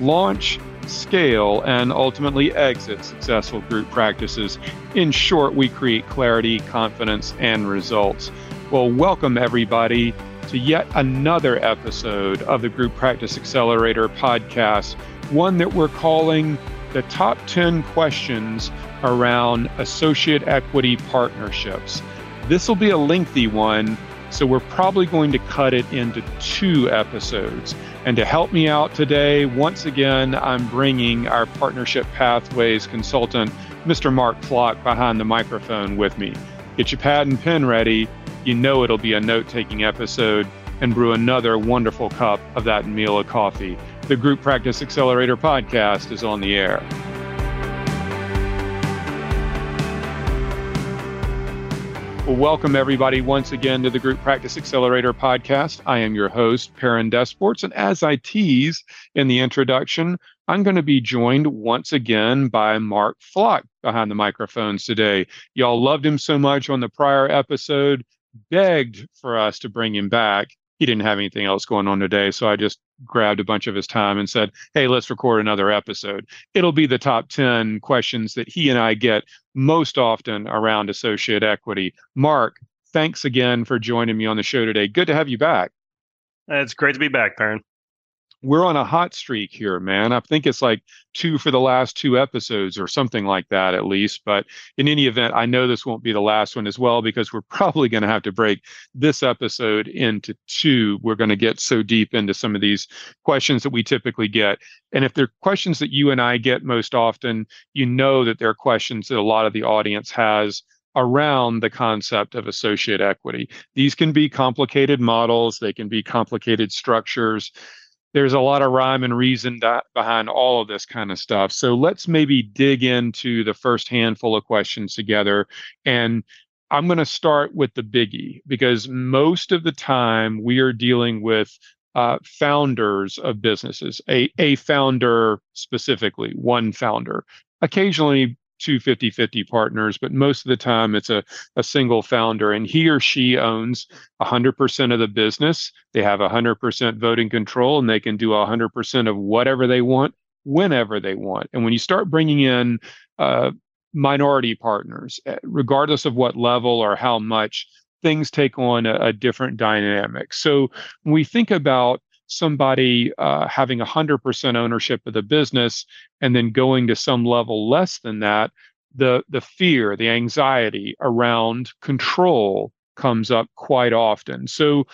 launch, scale, and ultimately exit successful group practices. In short, we create clarity, confidence, and results. Well, welcome everybody to yet another episode of the Group Practice Accelerator podcast, one that we're calling the top 10 questions around associate equity partnerships. This will be a lengthy one, so we're probably going to cut it into two episodes. And to help me out today, once again, I'm bringing our Partnership Pathways consultant, Mr. Mark Flock, behind the microphone with me. Get your pad and pen ready. You know it'll be a note taking episode and brew another wonderful cup of that meal of coffee. The Group Practice Accelerator podcast is on the air. Welcome everybody once again to the Group Practice Accelerator podcast. I am your host, Perrin DeSpirito, and as I tease in the introduction, I'm going to be joined once again by Mark Flock behind the microphones today. Y'all loved him so much on the prior episode, begged for us to bring him back. He didn't have anything else going on today, so I just grabbed a bunch of his time and said, Hey, let's record another episode. It'll be the top 10 questions that he and I get most often around associate equity. Mark, thanks again for joining me on the show today. Good to have you back. It's great to be back, Perrin we're on a hot streak here, man. I think it's like two for the last two episodes or something like that, at least. But in any event, I know this won't be the last one as well because we're probably going to have to break this episode into two. We're going to get so deep into some of these questions that we typically get. And if they're questions that you and I get most often, you know that they're questions that a lot of the audience has around the concept of associate equity. These can be complicated models, they can be complicated structures there's a lot of rhyme and reason behind all of this kind of stuff. So let's maybe dig into the first handful of questions together. And I'm going to start with the biggie because most of the time we are dealing with uh, founders of businesses, a, a founder specifically, one founder. Occasionally, two 50 50 partners, but most of the time it's a, a single founder and he or she owns 100% of the business. They have 100% voting control and they can do 100% of whatever they want whenever they want. And when you start bringing in uh, minority partners, eh, regardless of what level or how much, things take on a, a different dynamic. So when we think about somebody uh, having 100% ownership of the business and then going to some level less than that, the, the fear, the anxiety around control comes up quite often. So,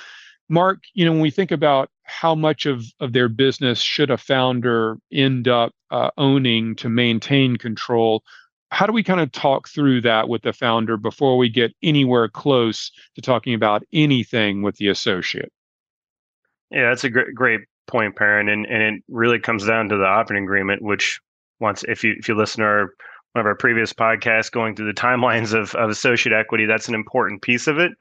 Mark, you know, when we think about how much of, of their business should a founder end up uh, owning to maintain control, how do we kind of talk through that with the founder before we get anywhere close to talking about anything with the associate? Yeah, that's a great great point, Perrin, and and it really comes down to the operating agreement, which once if you if you listen to our one of our previous podcasts going through the timelines of, of associate equity, that's an important piece of it.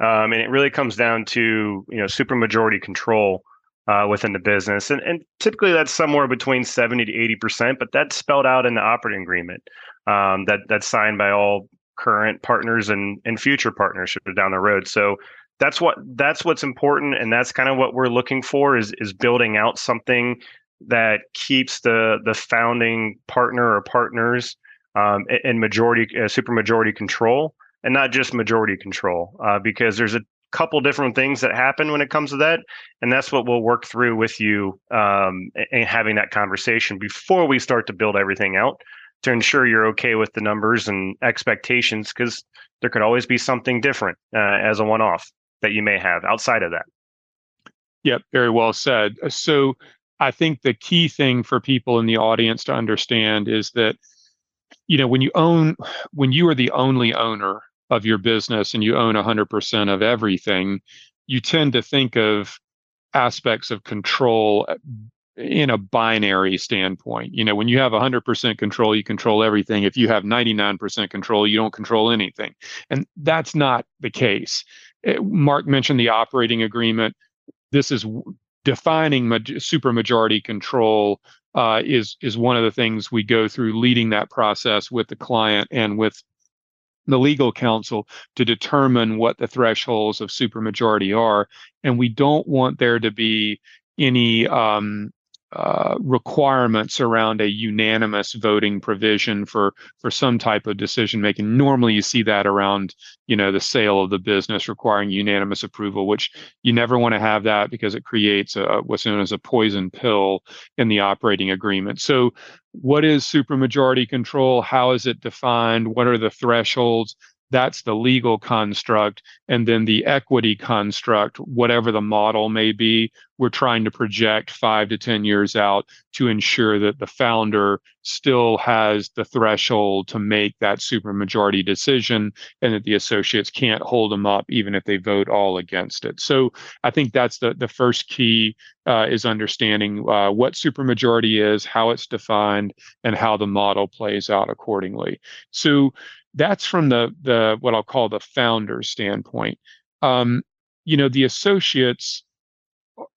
Um, and it really comes down to you know supermajority control uh, within the business, and and typically that's somewhere between seventy to eighty percent, but that's spelled out in the operating agreement um, that that's signed by all current partners and and future partners down the road. So that's what that's what's important and that's kind of what we're looking for is is building out something that keeps the the founding partner or partners um, in majority uh, super majority control and not just majority control uh, because there's a couple different things that happen when it comes to that and that's what we'll work through with you um, and having that conversation before we start to build everything out to ensure you're okay with the numbers and expectations because there could always be something different uh, as a one-off that you may have outside of that. Yep, very well said. Uh, so I think the key thing for people in the audience to understand is that you know when you own when you are the only owner of your business and you own 100% of everything, you tend to think of aspects of control uh, in a binary standpoint. You know, when you have 100% control, you control everything. If you have 99% control, you don't control anything. And that's not the case. Eh, Mark mentioned the operating agreement. This is defining supermajority control uh, is is one of the things we go through leading that process with the client and with the legal counsel to determine what the thresholds of supermajority are and we don't want there to be any um, uh, requirements around a unanimous voting provision for for some type of decision making. Normally, you see that around you know the sale of the business requiring unanimous approval, which you never want to have that because it creates a, what's known as a poison pill in the operating agreement. So, what is supermajority control? How is it defined? What are the thresholds? That's the legal construct. And then the equity construct, whatever the model may be, we're trying to project five to 10 years out to ensure that the founder still has the threshold to make that supermajority decision and that the associates can't hold them up even if they vote all against it. So I think that's the, the first key uh, is understanding uh, what supermajority is, how it's defined, and how the model plays out accordingly. So that's from the the what I'll call the founder standpoint. Um, you know, the associates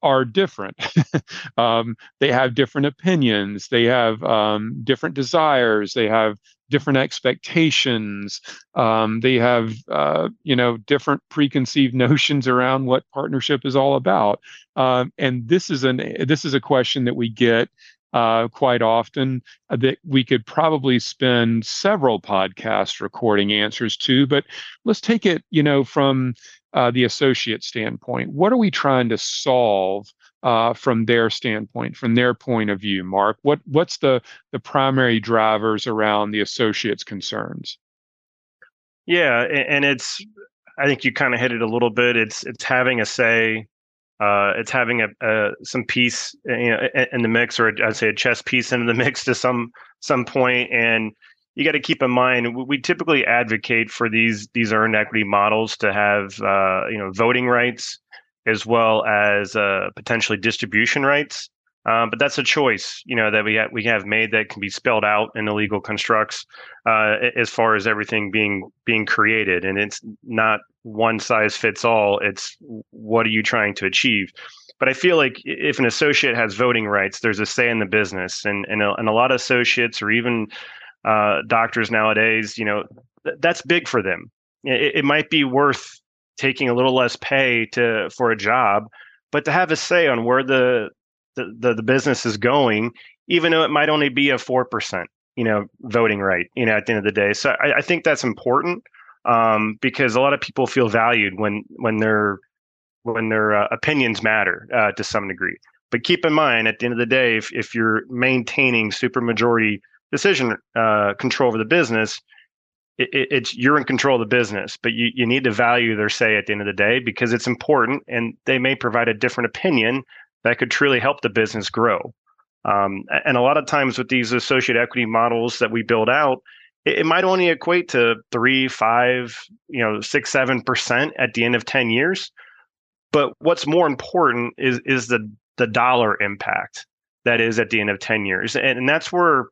are different. um, they have different opinions. They have um, different desires. They have different expectations. Um, they have, uh, you know, different preconceived notions around what partnership is all about. Um, and this is an this is a question that we get uh, quite often uh, that we could probably spend several podcasts recording answers to. But let's take it, you know, from uh, the associate standpoint. What are we trying to solve uh, from their standpoint, from their point of view, Mark? What what's the the primary drivers around the associates' concerns? Yeah, and it's I think you kind of hit it a little bit. It's it's having a say uh, it's having a, a some piece you know, in the mix, or I'd say a chess piece in the mix to some some point, and you got to keep in mind we typically advocate for these these earned equity models to have uh, you know voting rights as well as uh, potentially distribution rights. Um, but that's a choice, you know, that we have we have made that can be spelled out in the legal constructs uh, as far as everything being being created, and it's not one size fits all. It's what are you trying to achieve? But I feel like if an associate has voting rights, there's a say in the business, and and a, and a lot of associates or even uh, doctors nowadays, you know, th- that's big for them. It, it might be worth taking a little less pay to for a job, but to have a say on where the the, the, the business is going, even though it might only be a four percent, you know, voting right, you know, at the end of the day. So I, I think that's important um, because a lot of people feel valued when when their when their uh, opinions matter uh, to some degree. But keep in mind, at the end of the day, if if you're maintaining supermajority decision uh, control over the business, it, it's you're in control of the business. But you you need to value their say at the end of the day because it's important, and they may provide a different opinion that could truly help the business grow. Um, and a lot of times with these associate equity models that we build out, it, it might only equate to three, five, you know, six, seven percent at the end of 10 years. But what's more important is is the the dollar impact that is at the end of 10 years. And, and that's where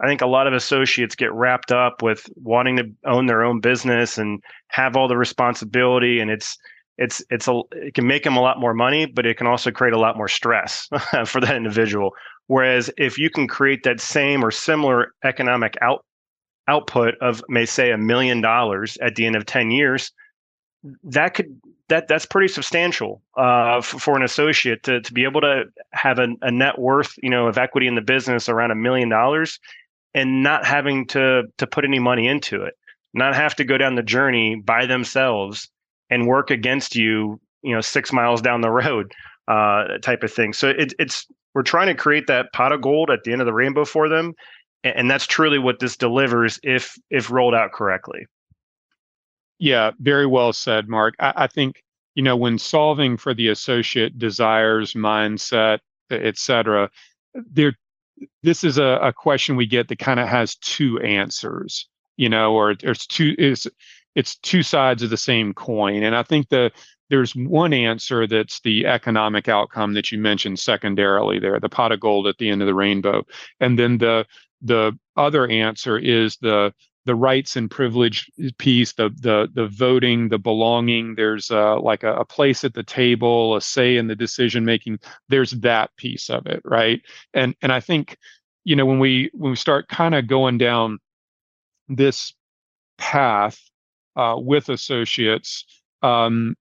I think a lot of associates get wrapped up with wanting to own their own business and have all the responsibility. And it's it's it's a it can make them a lot more money, but it can also create a lot more stress for that individual. Whereas if you can create that same or similar economic out output of may say a million dollars at the end of 10 years that could that that's pretty substantial uh, for, an associate to, to be able to have a, a net worth you know of equity in the business around a million dollars and not having to to put any money into it not have to go down the journey by themselves and work against you you know six miles down the road uh, type of thing. So it, it's we're trying to create that pot of gold at the end of the rainbow for them and that's truly what this delivers if if rolled out correctly. Yeah very well said mark. I, I, think you know when solving for the associate desires mindset etc there this is a, a question we get that kind of has two answers you know or there's two is it's two sides of the same coin and i think the there's one answer that's the economic outcome that you mentioned secondarily there, the pot of gold at the end of the rainbow. And then the the other answer is the the rights and privilege piece, the the the voting, the belonging. There's uh, like a, a place at the table, a say in the decision making. There's that piece of it, right? And and I think, you know, when we when we start kind of going down this path uh, with associates, um,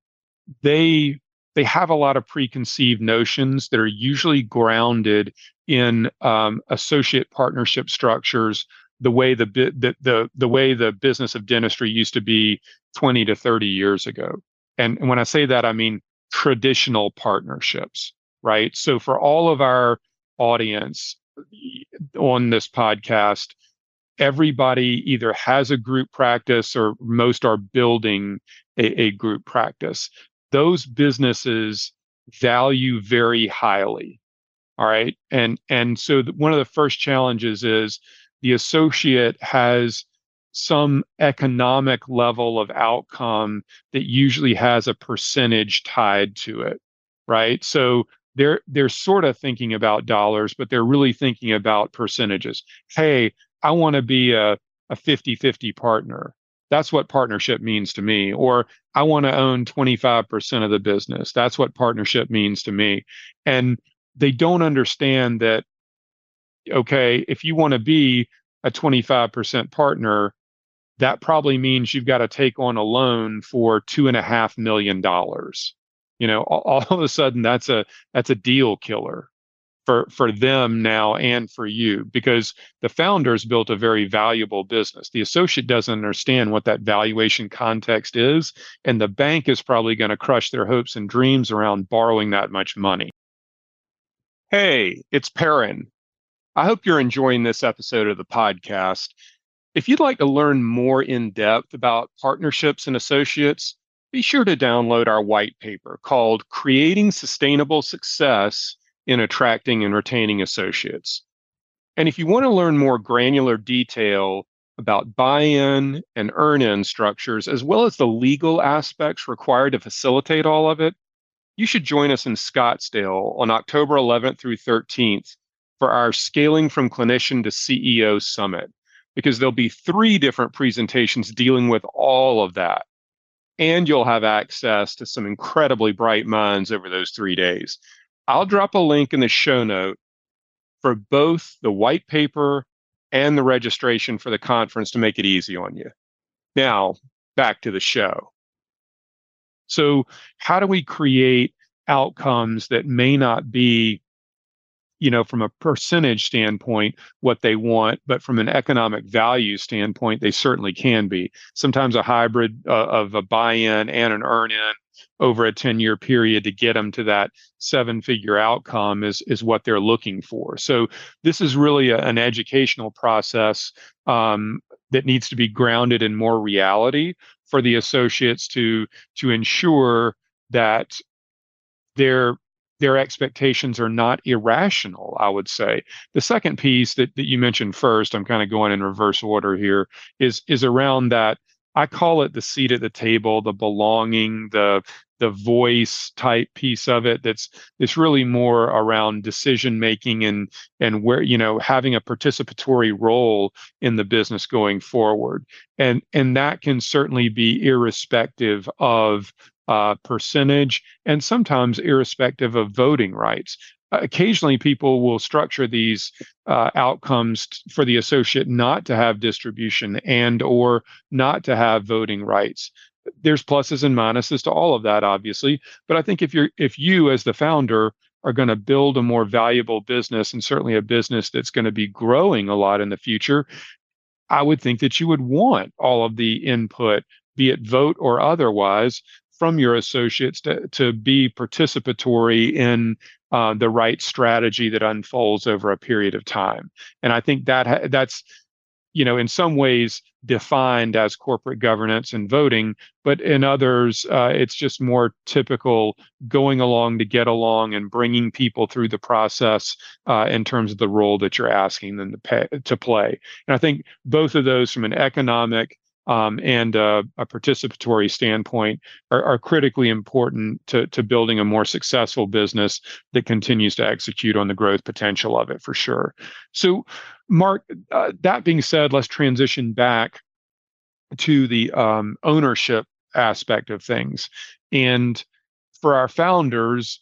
they they have a lot of preconceived notions that are usually grounded in um, associate partnership structures the way the, the the the way the business of dentistry used to be 20 to 30 years ago. And, and when i say that i mean traditional partnerships right? So for all of our audience on this podcast everybody either has a group practice or most are building a, a group practice. Those businesses value very highly all right? And and so one of the first challenges is the associate has some economic level of outcome that usually has a percentage tied to it right? So they're they're sort of thinking about dollars but they're really thinking about percentages. Hey i want to be a a 50-50 partner that's what partnership means to me. Or I want to own 25% of the business. That's what partnership means to me. And they don't understand that, okay, if you want to be a 25% partner, that probably means you've got to take on a loan for two and a half million dollars. You know, all, all of a sudden that's a that's a deal killer for for them now and for you because the founders built a very valuable business. The associate doesn't understand what that valuation context is and the bank is probably going to crush their hopes and dreams around borrowing that much money. Hey it's perrin. I hope you're enjoying this episode of the podcast. If you'd like to learn more in depth about partnerships and associates be sure to download our white paper called creating sustainable success in attracting and retaining associates. And if you want to learn more granular detail about buy in and earn in structures, as well as the legal aspects required to facilitate all of it, you should join us in Scottsdale on October 11th through 13th for our Scaling from Clinician to CEO Summit, because there'll be three different presentations dealing with all of that. And you'll have access to some incredibly bright minds over those three days. I'll drop a link in the show note for both the white paper and the registration for the conference to make it easy on you. Now, back to the show. So, how do we create outcomes that may not be you know from a percentage standpoint what they want but from an economic value standpoint they certainly can be. Sometimes a hybrid uh, of a buy-in and an earn-in over a 10 year period to get them to that seven figure outcome is is what they're looking for. So this is really a, an educational process um, that needs to be grounded in more reality for the associates to to ensure that their their expectations are not irrational i would say. The second piece that, that you mentioned first i'm kind of going in reverse order here is is around that I call it the seat at the table, the belonging, the the voice type piece of it that's it's really more around decision making and and where you know having a participatory role in the business going forward. And and that can certainly be irrespective of uh, percentage and sometimes irrespective of voting rights. Occasionally people will structure these uh, outcomes for the associate not to have distribution and or not to have voting rights. There's pluses and minuses to all of that obviously but i think if you're if you as the founder are going to build a more valuable business and certainly a business that's going to be growing a lot in the future i would think that you would want all of the input be it vote or otherwise from your associates to, to be participatory in uh, the right strategy that unfolds over a period of time. And I think that ha- that's you know in some ways defined as corporate governance and voting but in others uh, it's just more typical going along to get along and bringing people through the process uh, in terms of the role that you're asking them to, pay, to play and i think both of those from an economic um, and a participatory standpoint are, are, critically important to, to building a more successful business that continues to execute on the growth potential of it for sure. So, Mark, uh, that being said, let's transition back to the um, ownership aspect of things. And for our founders,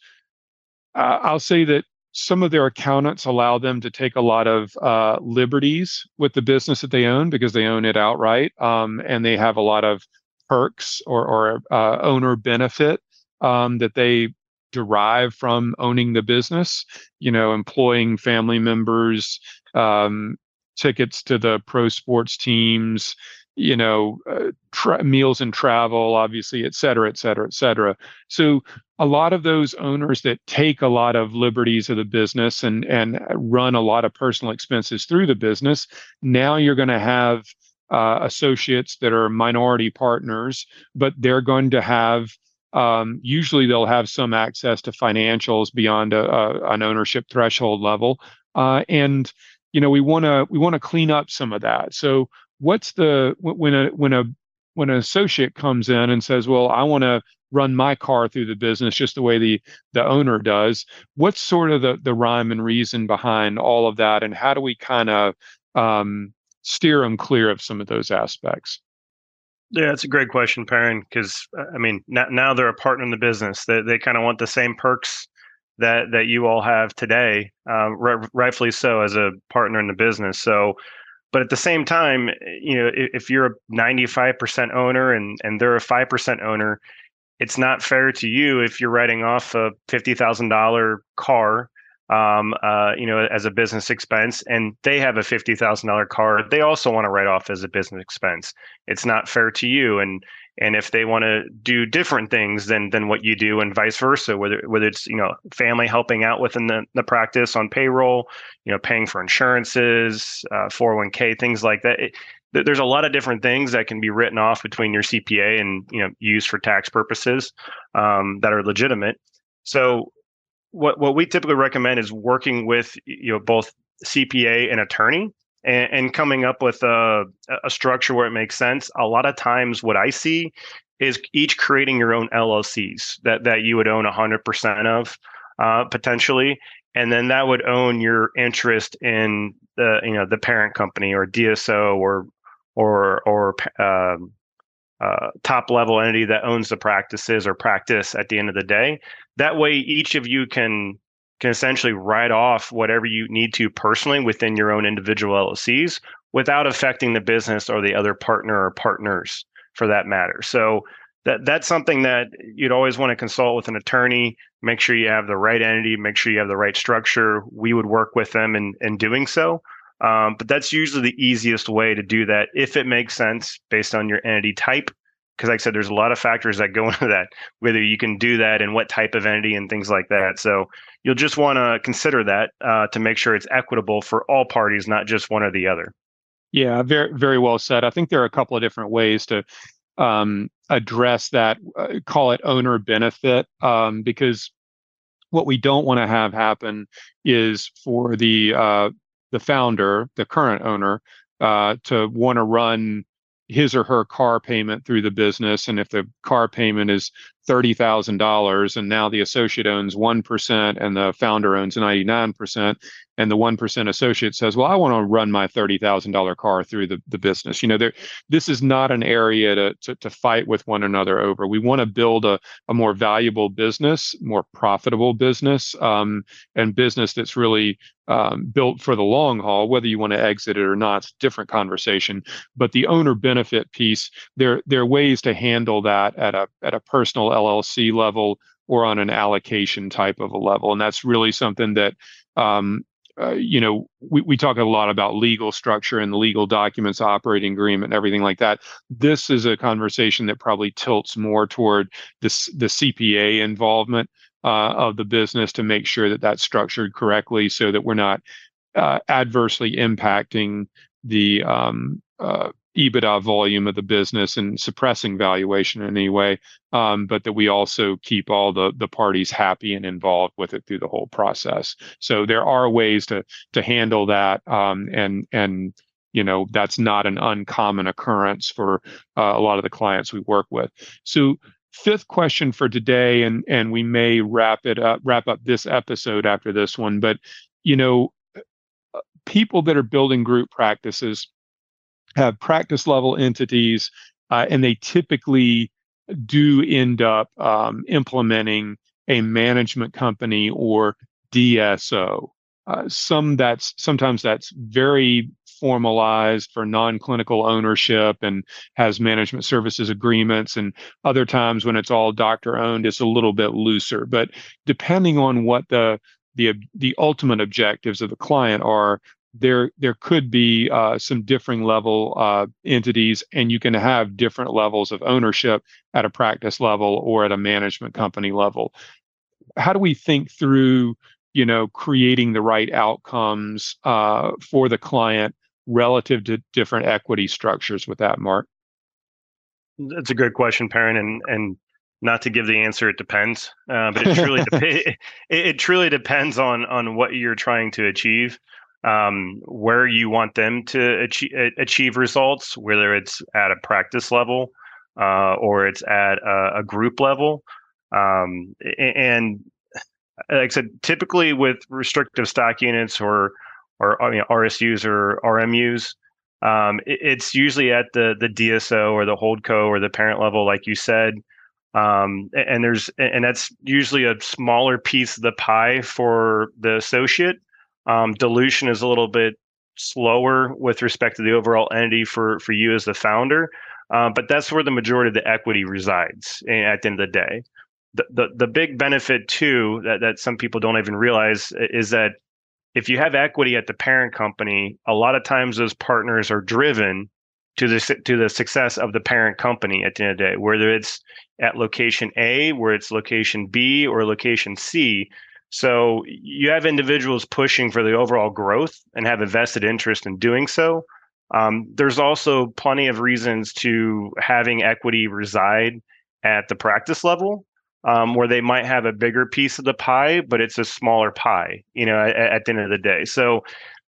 uh, I'll say that some of their accountants allow them to take a lot of uh, liberties with the business that they own because they own it outright, um, and they have a lot of perks or, or uh, owner benefit um, that they derive from owning the business. You know, employing family members, um, tickets to the pro sports teams, you know, uh, tra- meals and travel, obviously, et cetera, et cetera, et cetera. So a lot of those owners that take a lot of liberties of the business and and run a lot of personal expenses through the business, now you're going to have uh, associates that are minority partners, but they're going to have um, usually they'll have some access to financials beyond a, a, an ownership threshold level, uh, and you know we want to we want to clean up some of that. So what's the when a when a when an associate comes in and says, "Well, I want to run my car through the business just the way the the owner does," what's sort of the the rhyme and reason behind all of that, and how do we kind of um, steer them clear of some of those aspects? Yeah, that's a great question, Perrin. Because uh, I mean, now, now they're a partner in the business. They they kind of want the same perks that that you all have today, uh, rightfully so, as a partner in the business. So but at the same time you know if you're a 95% owner and and they're a 5% owner it's not fair to you if you're writing off a $50,000 car um, uh, you know as a business expense and they have a $50,000 car they also want to write off as a business expense. It's not fair to you and and if they want to do different things than than what you do and vice versa whether whether it's you know family helping out within the, the practice on payroll you know paying for insurances uh, 401k things like that it, there's a lot of different things that can be written off between your cpa and you know used for tax purposes um, that are legitimate. So what what we typically recommend is working with you know both cpa and attorney and, and coming up with a, a structure where it makes sense. A lot of times, what I see is each creating your own LLCs that that you would own 100% of uh, potentially, and then that would own your interest in the you know the parent company or DSO or or or um, uh, top level entity that owns the practices or practice at the end of the day. That way, each of you can can essentially write off whatever you need to personally within your own individual LLCs without affecting the business or the other partner or partners for that matter. So that that's something that you'd always want to consult with an attorney, make sure you have the right entity, make sure you have the right structure. We would work with them in, in doing so. Um, but that's usually the easiest way to do that if it makes sense based on your entity type because like I said, there's a lot of factors that go into that, whether you can do that and what type of entity and things like that. So you'll just want to consider that uh, to make sure it's equitable for all parties, not just one or the other. Yeah, very very well said. I think there are a couple of different ways to um, address that. Uh, call it owner benefit, um, because what we don't want to have happen is for the uh, the founder, the current owner, uh, to want to run his or her car payment through the business. And if the car payment is $30,000 and now the associate owns 1% and the founder owns 99%, and the 1% associate says, well, I want to run my $30,000 car through the, the business. You know, there, this is not an area to, to, to fight with one another over. We want to build a, a more valuable business, more profitable business, um, and business that's really um, built for the long haul. Whether you want to exit it or not, it's a different conversation. But the owner benefit piece, there, there are ways to handle that at a, at a personal LLC level or on an allocation type of a level. And that's really something that um, uh, you know, we, we talk a lot about legal structure and legal documents, operating agreement, everything like that. This is a conversation that probably tilts more toward this the CPA involvement uh, of the business to make sure that that's structured correctly, so that we're not uh, adversely impacting the um, uh, EBITDA volume of the business and suppressing valuation in any way, um, but that we also keep all the the parties happy and involved with it through the whole process. So there are ways to to handle that um, and and you know that's not an uncommon occurrence for uh, a lot of the clients we work with so fifth question for today and and we may wrap it up wrap up this episode after this one but you know uh, people that are building group practices have practice level entities uh, and they typically do end up um, implementing a management company or DSO. Uh, some that's sometimes that's very formalized for non-clinical ownership and has management services agreements and other times when it's all doctor owned it's a little bit looser but depending on what the the the ultimate objectives of the client are there there could be uh, some differing level uh, entities and you can have different levels of ownership at a practice level or at a management company level how do we think through you know creating the right outcomes uh, for the client relative to different equity structures with that, Mark? That's a good question, Perrin, and and not to give the answer, it depends. Uh, but it truly it, it, truly depends on on what you're trying to achieve, um, where you want them to achieve achieve results, whether it's at a practice level uh, or it's at a, a group level. Um, and like I said, typically with restrictive stock units or or uh, RSUs or RMUs. Um, it, it's usually at the the DSO or the holdco or the parent level, like you said. Um, and there's and that's usually a smaller piece of the pie for the associate. Um, dilution is a little bit slower with respect to the overall entity for for you as the founder, uh, but that's where the majority of the equity resides at the end of the day. The, the, the big benefit too that, that some people don't even realize is that if you have equity at the parent company, a lot of times those partners are driven to the to the success of the parent company at the end of the day, whether it's at location A, where it's location B, or location C. So you have individuals pushing for the overall growth and have a vested interest in doing so. Um, there's also plenty of reasons to having equity reside at the practice level um, where they might have a bigger piece of the pie, but it's a smaller pie, you know, at, at the end of the day. So,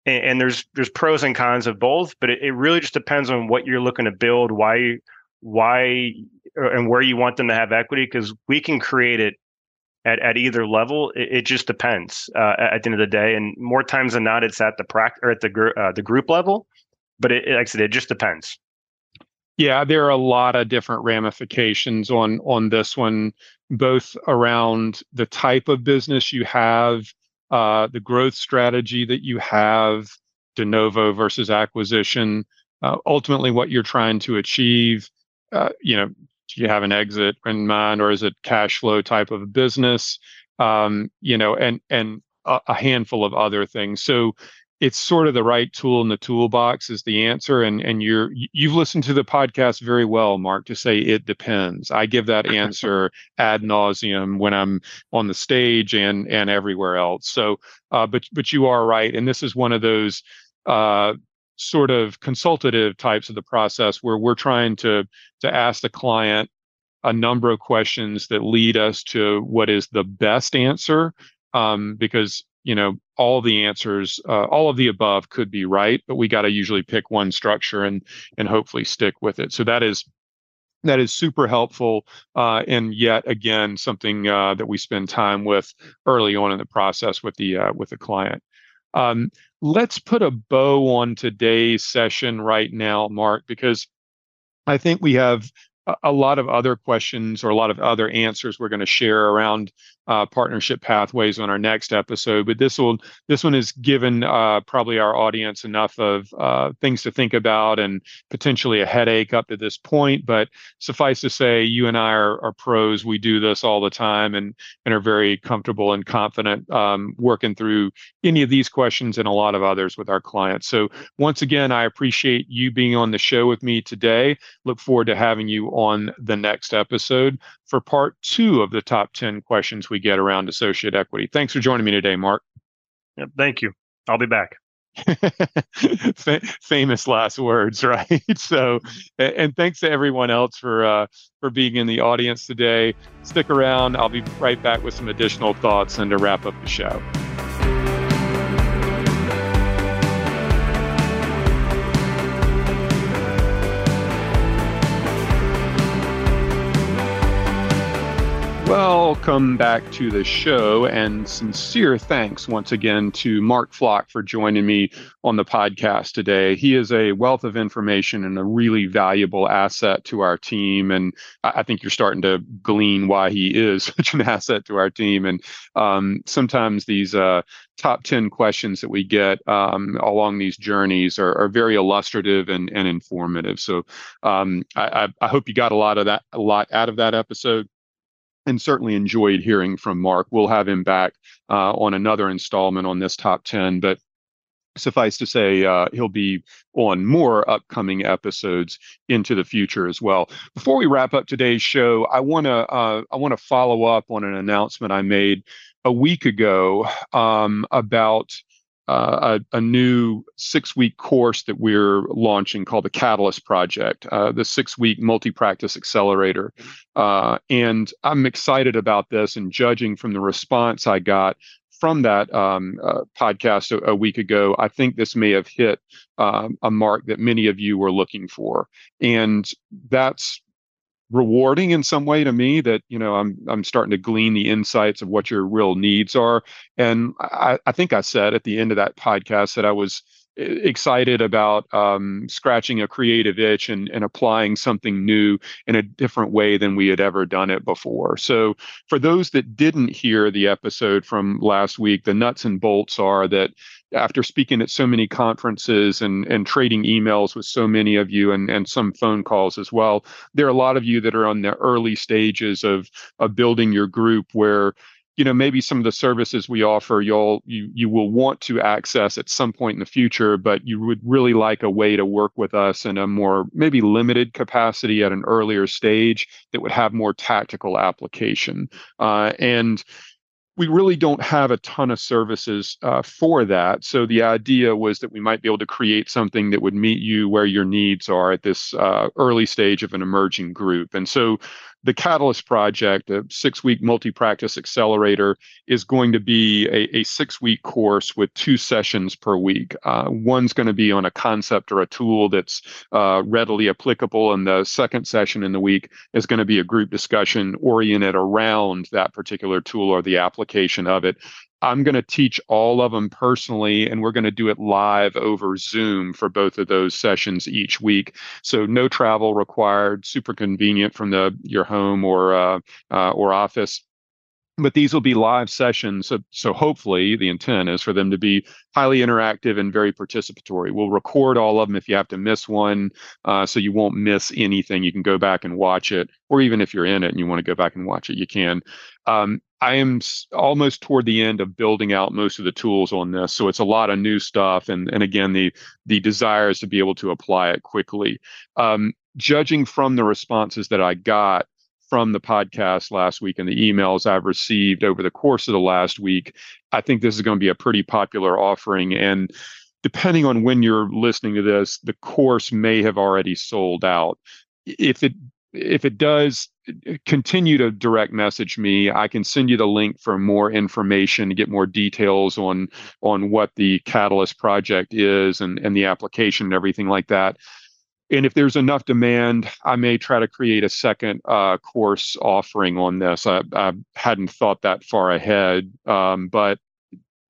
and, and, there's there's pros and cons of both, but it, it really just depends on what you're looking to build, why why and where you want them to have equity, because we can create it at, at either level. It, it just depends uh, at the end of the day, and more times than not, it's at the prac or at the gr- uh, the group level. But it, like I said, it just depends. Yeah, there are a lot of different ramifications on on this one both around the type of business you have, uh, the growth strategy that you have, de novo versus acquisition, uh, ultimately what you're trying to achieve. Uh, you know, do you have an exit in mind, or is it cash flow type of business? Um, you know, and and a, a handful of other things. So it's sort of the right tool in the toolbox is the answer and and you're you've listened to the podcast very well mark to say it depends i give that answer ad nauseum when i'm on the stage and and everywhere else so uh, but but you are right and this is one of those uh, sort of consultative types of the process where we're trying to to ask the client a number of questions that lead us to what is the best answer um, because you know all the answers uh, all of the above could be right but we got to usually pick one structure and and hopefully stick with it. So that is that is super helpful uh, and yet again something uh, that we spend time with early on in the process with the uh, with the client um, let's put a bow on today's session right now mark because i think we have a lot of other questions or a lot of other answers we're going to share around uh, partnership pathways on our next episode. But this will this one has given uh, probably our audience enough of uh, things to think about and potentially a headache up to this point. But suffice to say, you and I are, are pros. We do this all the time and and are very comfortable and confident um, working through any of these questions and a lot of others with our clients. So once again, I appreciate you being on the show with me today. Look forward to having you on the next episode for part two of the top 10 questions we get around associate equity. Thanks for joining me today, Mark. Yep, thank you. I'll be back. famous last words, right? So, and thanks to everyone else for uh, for being in the audience today. Stick around. I'll be right back with some additional thoughts and to wrap up the show. Welcome back to the show, and sincere thanks once again to Mark Flock for joining me on the podcast today. He is a wealth of information and a really valuable asset to our team, and I think you're starting to glean why he is such an asset to our team. And um, sometimes these uh, top 10 questions that we get um, along these journeys are, are, very illustrative and, and informative. So um, I, I hope you got a lot of that, a lot out of that episode and certainly enjoyed hearing from Mark. We'll have him back uh, on another installment on this top 10, but suffice to say, uh, he'll be on more upcoming episodes into the future as well. Before we wrap up today's show, I want to uh, I want to follow up on an announcement I made a week ago um, about uh, a, a, new six week course that we're launching called the Catalyst Project, uh, the six week multi practice accelerator. Uh, and I'm excited about this. And judging from the response I got from that um, uh, podcast a, a, week ago, I think this may have hit um, a mark that many of you were looking for. And that's rewarding in some way to me that you know i'm i'm starting to glean the insights of what your real needs are and i, I think i said at the end of that podcast that i was excited about um, scratching a creative itch and, and applying something new in a different way than we had ever done it before. So, for those that didn't hear the episode from last week, the nuts and bolts are that after speaking at so many conferences and, and trading emails with so many of you and, and some phone calls as well, there are a lot of you that are on the early stages of, of building your group where you know maybe some of the services we offer you'll you you will want to access at some point in the future but you would really like a way to work with us in a more maybe limited capacity at an earlier stage that would have more tactical application. Uh, and we really don't have a ton of services uh, for that. So the idea was that we might be able to create something that would meet you where your needs are at this uh, early stage of an emerging group. And so the Catalyst project, a six week multi practice accelerator, is going to be a, a six week course with two sessions per week. Uh, one's going to be on a concept or a tool that's uh, readily applicable, and the second session in the week is going to be a group discussion oriented around that particular tool or the application of it. I'm going to teach all of them personally, and we're going to do it live over Zoom for both of those sessions each week. So no travel required, super convenient from the your home or uh, uh, or office. But these will be live sessions so, so hopefully the intent is for them to be highly interactive and very participatory. We'll record all of them if you have to miss one uh, so you won't miss anything. You can go back and watch it or even if you're in it and you want to go back and watch it you can. Um, I am almost toward the end of building out most of the tools on this, so it's a lot of new stuff, and and again the the desire is to be able to apply it quickly. Um, judging from the responses that I got from the podcast last week and the emails I've received over the course of the last week, I think this is going to be a pretty popular offering and. Depending on when you're listening to this, the course may have already sold out. If it if it does continue to direct message me i can send you the link for more information to get more details on on what the catalyst project is and and the application and everything like that. And if there's enough demand i may try to create a second uh, course offering on this. I, I, hadn't thought that far ahead um, but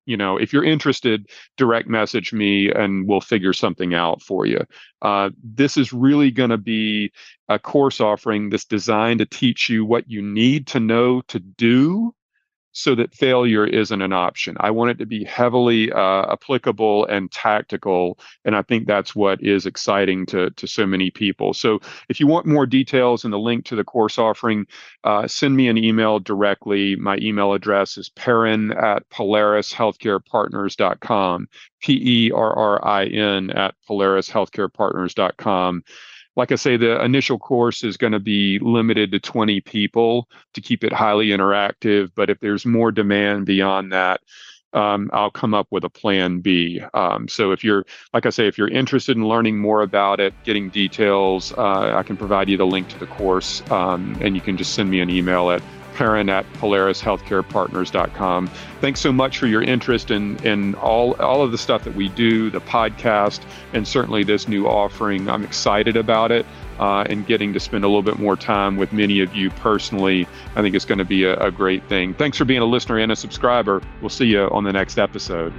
you know, if you're interested, direct message me and we'll figure something out for you. Uh, this is really going to be a course offering that's designed to teach you what you need to know to do so that failure isn't an option. I want it to be heavily uh, applicable and tactical, and I think that's what is exciting to to so many people. So, if you want more details and the link to the course offering, uh, send me an email directly. My email address is perrin at polarishealthcarepartners.com, P E R R I N at polarishealthcarepartners.com like I say, the initial course is going to be limited to 20 people to keep it highly interactive. But if there's more demand beyond that, um, I'll come up with a plan B. Um, so if you're, like I say, if you're interested in learning more about it, getting details, uh, I can provide you the link to the course, um, and you can just send me an email at perrin at polarishealthcarepartners.com. Thanks so much for your interest in, in all, all of the stuff that we do, the podcast, and certainly this new offering. I'm excited about it. uh, and getting to spend a little bit more time with many of you personally. I think it's going to be a, a great thing. Thanks for being a listener and a subscriber. We'll see you on the next episode.